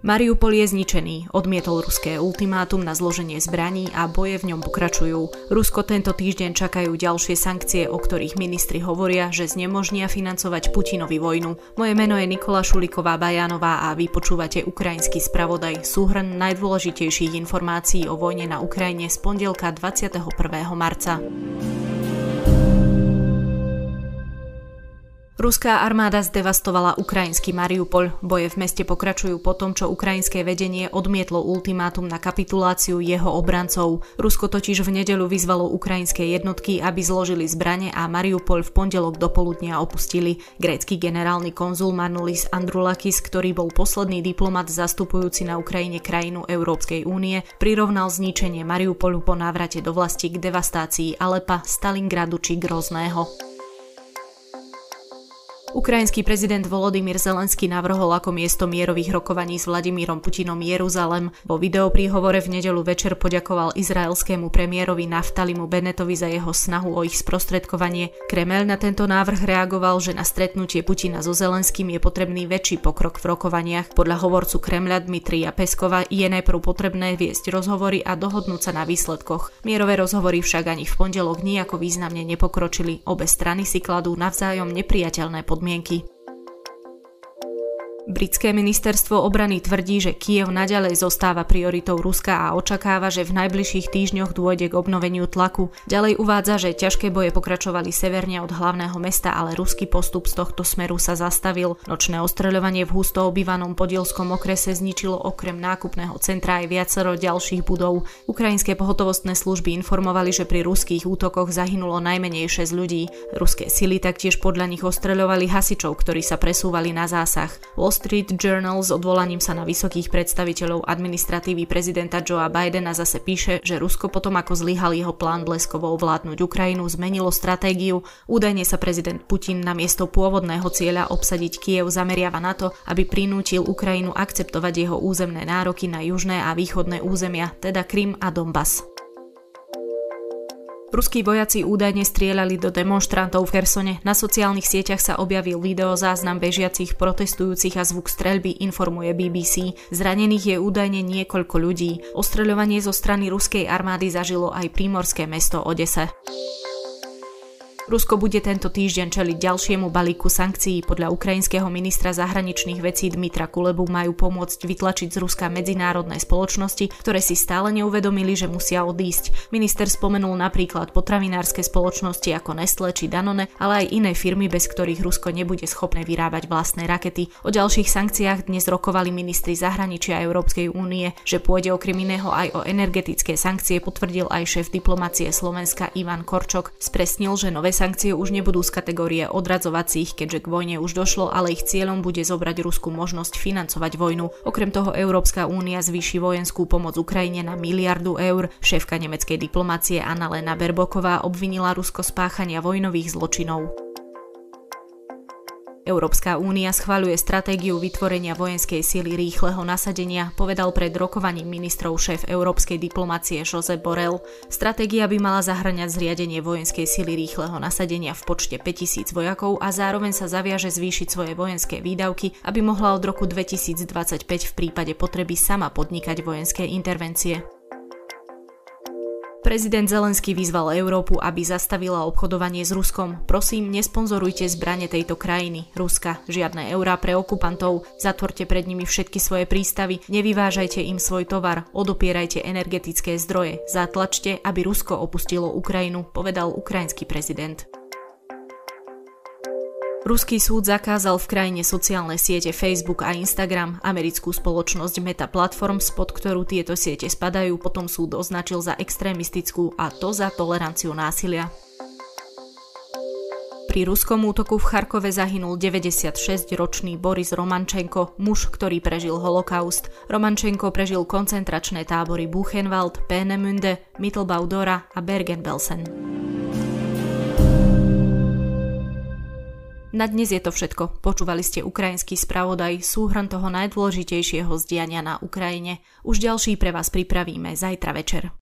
Mariupol je zničený, odmietol ruské ultimátum na zloženie zbraní a boje v ňom pokračujú. Rusko tento týždeň čakajú ďalšie sankcie, o ktorých ministri hovoria, že znemožnia financovať Putinovi vojnu. Moje meno je Nikola Šuliková Bajanová a vy počúvate ukrajinský spravodaj, súhrn najdôležitejších informácií o vojne na Ukrajine z pondelka 21. marca. Ruská armáda zdevastovala ukrajinský Mariupol. Boje v meste pokračujú po tom, čo ukrajinské vedenie odmietlo ultimátum na kapituláciu jeho obrancov. Rusko totiž v nedeľu vyzvalo ukrajinské jednotky, aby zložili zbrane a Mariupol v pondelok do poludnia opustili. Grécky generálny konzul Manulis Andrulakis, ktorý bol posledný diplomat zastupujúci na Ukrajine krajinu Európskej únie, prirovnal zničenie Mariupolu po návrate do vlasti k devastácii Alepa, Stalingradu či Grozného. Ukrajinský prezident Volodymyr Zelensky navrhol ako miesto mierových rokovaní s Vladimírom Putinom Jeruzalem. Vo videopríhovore v nedelu večer poďakoval izraelskému premiérovi Naftalimu Benetovi za jeho snahu o ich sprostredkovanie. Kremel na tento návrh reagoval, že na stretnutie Putina so Zelenským je potrebný väčší pokrok v rokovaniach. Podľa hovorcu Kremľa Dmitrija Peskova je najprv potrebné viesť rozhovory a dohodnúť sa na výsledkoch. Mierové rozhovory však ani v pondelok nejako významne nepokročili. Obe strany si kladú navzájom nepriateľné podmienky miękki. Britské ministerstvo obrany tvrdí, že Kiev naďalej zostáva prioritou Ruska a očakáva, že v najbližších týždňoch dôjde k obnoveniu tlaku. Ďalej uvádza, že ťažké boje pokračovali severne od hlavného mesta, ale ruský postup z tohto smeru sa zastavil. Nočné ostreľovanie v husto obývanom podielskom okrese zničilo okrem nákupného centra aj viacero ďalších budov. Ukrajinské pohotovostné služby informovali, že pri ruských útokoch zahynulo najmenej 6 ľudí. Ruské sily taktiež podľa nich ostreľovali hasičov, ktorí sa presúvali na zásah. Wall Street Journal s odvolaním sa na vysokých predstaviteľov administratívy prezidenta Joea Bidena zase píše, že Rusko potom ako zlyhal jeho plán bleskovo ovládnuť Ukrajinu, zmenilo stratégiu. Údajne sa prezident Putin na miesto pôvodného cieľa obsadiť Kiev zameriava na to, aby prinútil Ukrajinu akceptovať jeho územné nároky na južné a východné územia, teda Krym a Donbass. Ruskí vojaci údajne strieľali do demonstrantov v Hersone. Na sociálnych sieťach sa objavil video záznam bežiacich protestujúcich a zvuk streľby, informuje BBC. Zranených je údajne niekoľko ľudí. Ostreľovanie zo strany ruskej armády zažilo aj prímorské mesto Odese. Rusko bude tento týždeň čeliť ďalšiemu balíku sankcií. Podľa ukrajinského ministra zahraničných vecí Dmitra Kulebu majú pomôcť vytlačiť z Ruska medzinárodné spoločnosti, ktoré si stále neuvedomili, že musia odísť. Minister spomenul napríklad potravinárske spoločnosti ako Nestle či Danone, ale aj iné firmy, bez ktorých Rusko nebude schopné vyrábať vlastné rakety. O ďalších sankciách dnes rokovali ministri zahraničia Európskej únie, že pôjde okrem iného aj o energetické sankcie, potvrdil aj šéf diplomácie Slovenska Ivan Korčok. Spresnil, že nové Sankcie už nebudú z kategórie odradzovacích, keďže k vojne už došlo, ale ich cieľom bude zobrať Rusku možnosť financovať vojnu. Okrem toho Európska únia zvýši vojenskú pomoc Ukrajine na miliardu eur. Šéfka nemeckej diplomácie Anna-Lena Berboková obvinila Rusko spáchania vojnových zločinov. Európska únia schváľuje stratégiu vytvorenia vojenskej síly rýchleho nasadenia, povedal pred rokovaním ministrov šéf európskej diplomácie Jose Borel. Stratégia by mala zahrňať zriadenie vojenskej síly rýchleho nasadenia v počte 5000 vojakov a zároveň sa zaviaže zvýšiť svoje vojenské výdavky, aby mohla od roku 2025 v prípade potreby sama podnikať vojenské intervencie. Prezident Zelensky vyzval Európu, aby zastavila obchodovanie s Ruskom. Prosím, nesponzorujte zbranie tejto krajiny, Ruska. Žiadne eurá pre okupantov. Zatvorte pred nimi všetky svoje prístavy, nevyvážajte im svoj tovar, odopierajte energetické zdroje, zatlačte, aby Rusko opustilo Ukrajinu, povedal ukrajinský prezident. Ruský súd zakázal v krajine sociálne siete Facebook a Instagram. Americkú spoločnosť Meta Platforms, pod ktorú tieto siete spadajú, potom súd označil za extrémistickú a to za toleranciu násilia. Pri ruskom útoku v Charkove zahynul 96-ročný Boris Romančenko, muž, ktorý prežil holokaust. Romančenko prežil koncentračné tábory Buchenwald, Peenemünde, Mittelbaudora a Bergen-Belsen. Na dnes je to všetko. Počúvali ste ukrajinský spravodaj, súhrn toho najdôležitejšieho zdiania na Ukrajine. Už ďalší pre vás pripravíme zajtra večer.